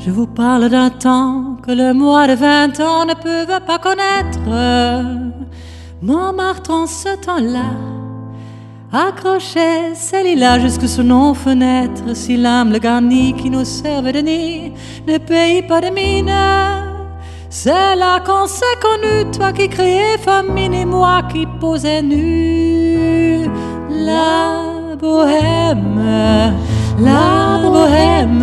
Je vous parle d'un temps que le mois de vingt ans ne peut pas connaître. Montmartre en ce temps-là accrochait lilas jusque sous nos fenêtres. Si l'âme le garni qui nous servait de nid ne paye pas de mine. C'est là qu'on s'est connu, toi qui créais famine et moi qui posais nu. La bohème, la bohème,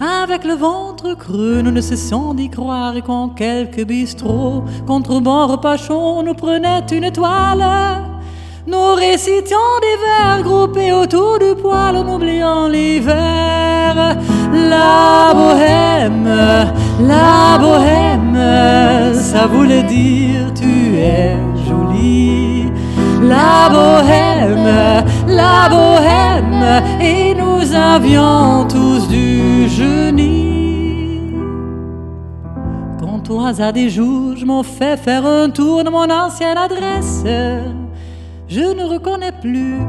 avec le ventre creux, nous ne cessons d'y croire et qu'en quelques bistrots, contre bon repas chaud, nous prenait une étoile. Nous récitions des vers groupés autour du poêle en oubliant l'hiver. La bohème, la bohème, ça voulait dire tu es jolie. La bohème, la bohème, et nous avions tous du hasard des jours, je m'en faire un tour de mon ancienne adresse, je ne reconnais plus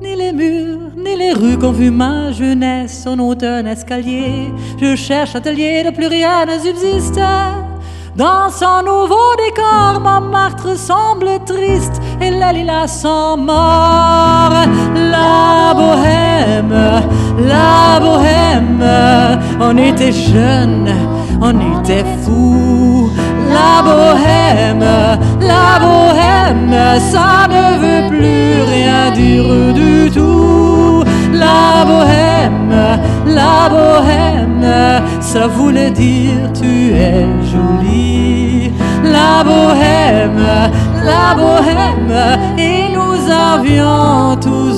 ni les murs, ni les rues qu'ont vu ma jeunesse. En haut d'un escalier, je cherche atelier de plus rien ne subsiste. Dans son nouveau décor, Montmartre semble triste et les lilas sont morts. La bohème, la bohème, on était jeunes, on était fous. La bohème, la bohème, ça ne veut plus rien dire du tout. La bohème, la bohème, ça voulait dire tu es jolie. La bohème, la bohème, et nous avions tous.